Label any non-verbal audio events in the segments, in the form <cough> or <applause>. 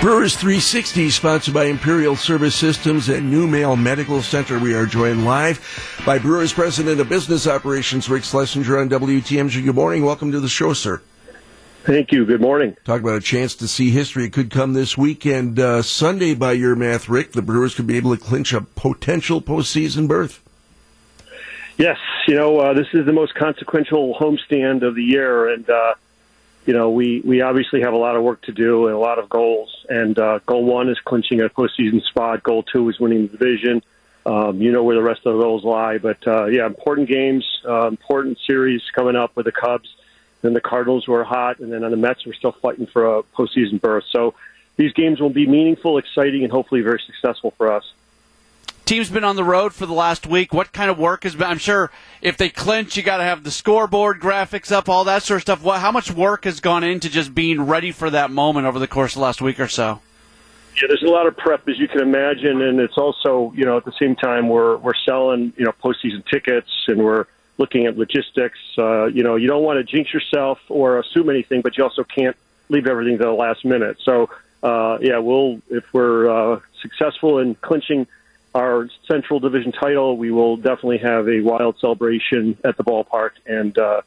Brewers 360, sponsored by Imperial Service Systems and New Mail Medical Center. We are joined live by Brewers President of Business Operations, Rick Schlesinger on WTMJ. Good morning. Welcome to the show, sir. Thank you. Good morning. Talk about a chance to see history. It could come this weekend. Uh, Sunday, by your math, Rick, the Brewers could be able to clinch a potential postseason berth. Yes. You know, uh, this is the most consequential homestand of the year, and uh, you know, we, we obviously have a lot of work to do and a lot of goals. And uh, goal one is clinching a postseason spot. Goal two is winning the division. Um, you know where the rest of the goals lie. But uh, yeah, important games, uh, important series coming up with the Cubs. Then the Cardinals were hot, and then on the Mets, we're still fighting for a postseason berth. So these games will be meaningful, exciting, and hopefully very successful for us team's been on the road for the last week. What kind of work has been? I'm sure if they clinch, you got to have the scoreboard graphics up, all that sort of stuff. What, how much work has gone into just being ready for that moment over the course of the last week or so? Yeah, there's a lot of prep as you can imagine, and it's also you know at the same time we're we're selling you know postseason tickets and we're looking at logistics. Uh, you know, you don't want to jinx yourself or assume anything, but you also can't leave everything to the last minute. So uh, yeah, we'll if we're uh, successful in clinching our Central Division title, we will definitely have a wild celebration at the ballpark, and uh,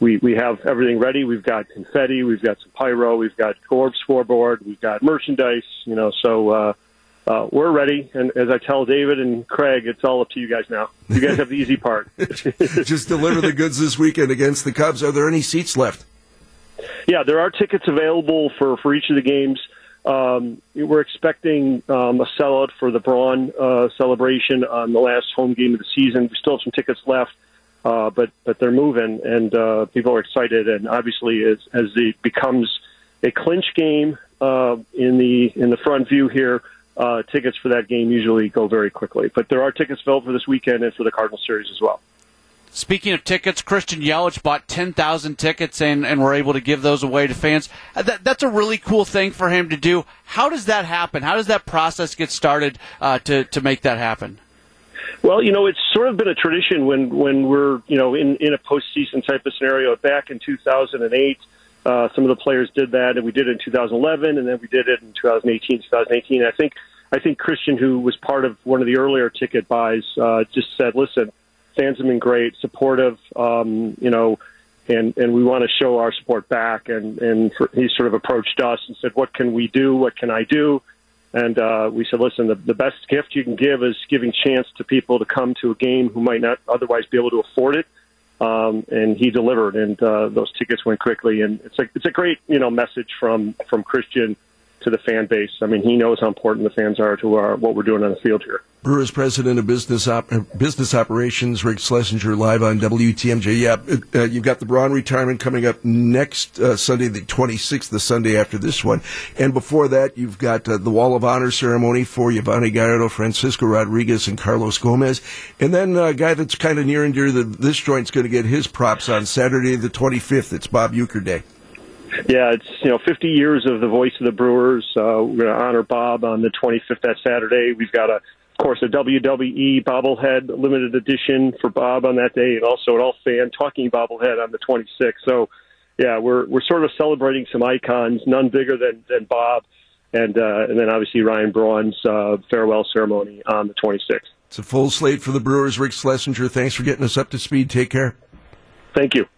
we we have everything ready. We've got confetti, we've got some pyro, we've got Corb scoreboard, we've got merchandise. You know, so uh, uh, we're ready. And as I tell David and Craig, it's all up to you guys now. You guys have the easy part. <laughs> <laughs> Just deliver the goods this weekend against the Cubs. Are there any seats left? Yeah, there are tickets available for for each of the games. Um, we're expecting um, a sellout for the Braun uh, celebration on the last home game of the season. We still have some tickets left, uh, but but they're moving, and uh, people are excited. And obviously, as as it becomes a clinch game uh, in the in the front view here, uh, tickets for that game usually go very quickly. But there are tickets available for this weekend and for the Cardinal series as well. Speaking of tickets, Christian Yelich bought 10,000 tickets and, and we're able to give those away to fans. Uh, that, that's a really cool thing for him to do. How does that happen? How does that process get started uh, to, to make that happen? Well, you know, it's sort of been a tradition when, when we're, you know, in, in a postseason type of scenario. Back in 2008, uh, some of the players did that, and we did it in 2011, and then we did it in 2018, 2018. I think, I think Christian, who was part of one of the earlier ticket buys, uh, just said, listen, have been great, supportive, um, you know, and and we want to show our support back. And and for, he sort of approached us and said, "What can we do? What can I do?" And uh, we said, "Listen, the, the best gift you can give is giving chance to people to come to a game who might not otherwise be able to afford it." Um, and he delivered, and uh, those tickets went quickly. And it's like it's a great you know message from from Christian to the fan base. I mean, he knows how important the fans are to our, what we're doing on the field here. Brewers president of business op- business operations, Rick Schlesinger, live on WTMJ. Yeah, uh, you've got the Braun retirement coming up next uh, Sunday, the 26th, the Sunday after this one, and before that, you've got uh, the Wall of Honor ceremony for Yovani Gallardo, Francisco Rodriguez, and Carlos Gomez, and then uh, a guy that's kind of near and dear to this joint's going to get his props on Saturday, the 25th. It's Bob Uecker Day. Yeah, it's you know 50 years of the voice of the Brewers. Uh, we're going to honor Bob on the 25th that Saturday. We've got a, of course, a WWE bobblehead limited edition for Bob on that day, and also an all fan talking bobblehead on the 26th. So, yeah, we're we're sort of celebrating some icons, none bigger than than Bob, and uh, and then obviously Ryan Braun's uh, farewell ceremony on the 26th. It's a full slate for the Brewers. Rick Schlesinger, thanks for getting us up to speed. Take care. Thank you.